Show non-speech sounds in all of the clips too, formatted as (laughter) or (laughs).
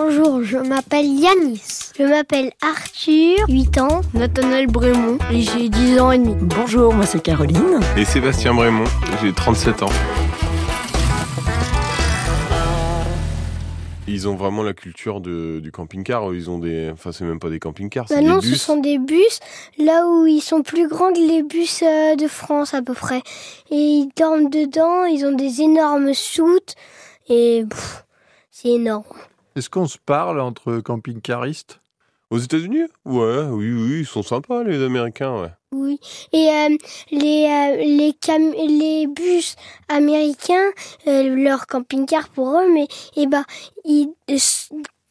Bonjour, je m'appelle Yanis. Je m'appelle Arthur, 8 ans. Nathanaël Brémond et j'ai 10 ans et demi. Bonjour, moi c'est Caroline. Et Sébastien Brémond, j'ai 37 ans. Ils ont vraiment la culture de, du camping-car. Ils ont des, enfin c'est même pas des camping-cars, c'est Bah des non, bus. ce sont des bus, là où ils sont plus grands que les bus euh, de France à peu près. Et ils dorment dedans, ils ont des énormes soutes. Et pff, c'est énorme. Est-ce qu'on se parle entre camping-caristes? Aux États-Unis? Ouais, oui, oui, ils sont sympas les Américains. Ouais. Oui. Et euh, les, euh, les, cam- les bus américains, euh, leur camping-car pour eux, mais eh ben, ils, euh,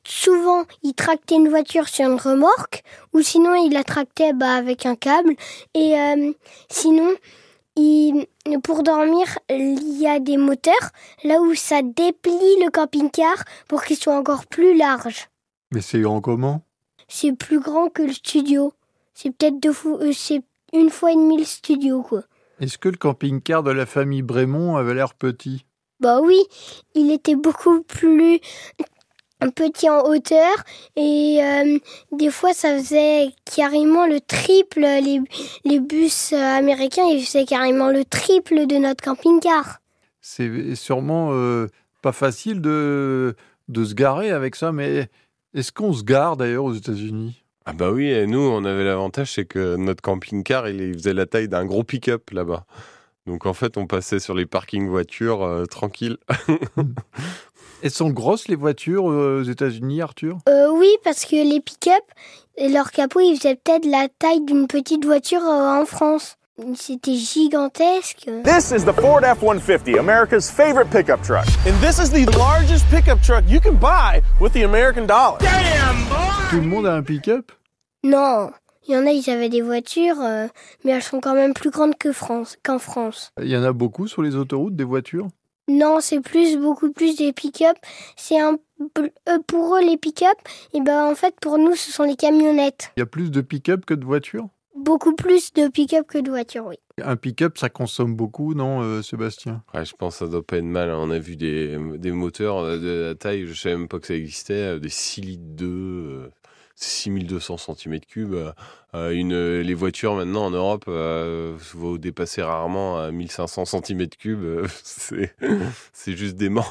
souvent ils tractaient une voiture sur une remorque, ou sinon ils la tractaient bah, avec un câble. Et euh, sinon, pour dormir, il y a des moteurs, là où ça déplie le camping-car pour qu'il soit encore plus large. Mais c'est grand comment? C'est plus grand que le studio. C'est peut-être deux fois, euh, c'est une fois et demie le studio, quoi. Est-ce que le camping-car de la famille Brémond avait l'air petit? Bah oui, il était beaucoup plus petit en hauteur et euh, des fois ça faisait carrément le triple. Les, les bus euh, américains, ils faisaient carrément le triple de notre camping-car. C'est sûrement euh, pas facile de, de se garer avec ça, mais est-ce qu'on se gare d'ailleurs aux États-Unis? Ah bah oui, et nous on avait l'avantage c'est que notre camping-car il faisait la taille d'un gros pick-up là-bas. Donc en fait on passait sur les parkings voitures euh, tranquilles. (laughs) Elles sont grosses les voitures euh, aux États-Unis, Arthur? Euh, oui, parce que les pick-up, leur capot, ils faisaient peut-être la taille d'une petite voiture euh, en France. C'était gigantesque. This is the Ford F-150, America's favorite pickup truck. And this is the largest pickup truck you can buy with the American dollar. Tout le monde a un pick-up? Non, il y en a, ils avaient des voitures, euh, mais elles sont quand même plus grandes que France, qu'en France. Il y en a beaucoup sur les autoroutes, des voitures? Non, c'est plus, beaucoup plus des pick-up. C'est un, euh, pour eux les pick-up, et ben en fait pour nous ce sont les camionnettes. Il y a plus de pick-up que de voitures? Beaucoup plus de pick-up que de voitures, oui. Un pick-up, ça consomme beaucoup, non, euh, Sébastien? Ouais, je pense que ça doit pas être mal. On a vu des, des moteurs euh, de la taille, je savais même pas que ça existait, des 6 litres 2, euh, 6200 cm3. Euh, une, les voitures maintenant en Europe euh, vont dépasser rarement à 1500 cm3. (laughs) c'est c'est juste dément.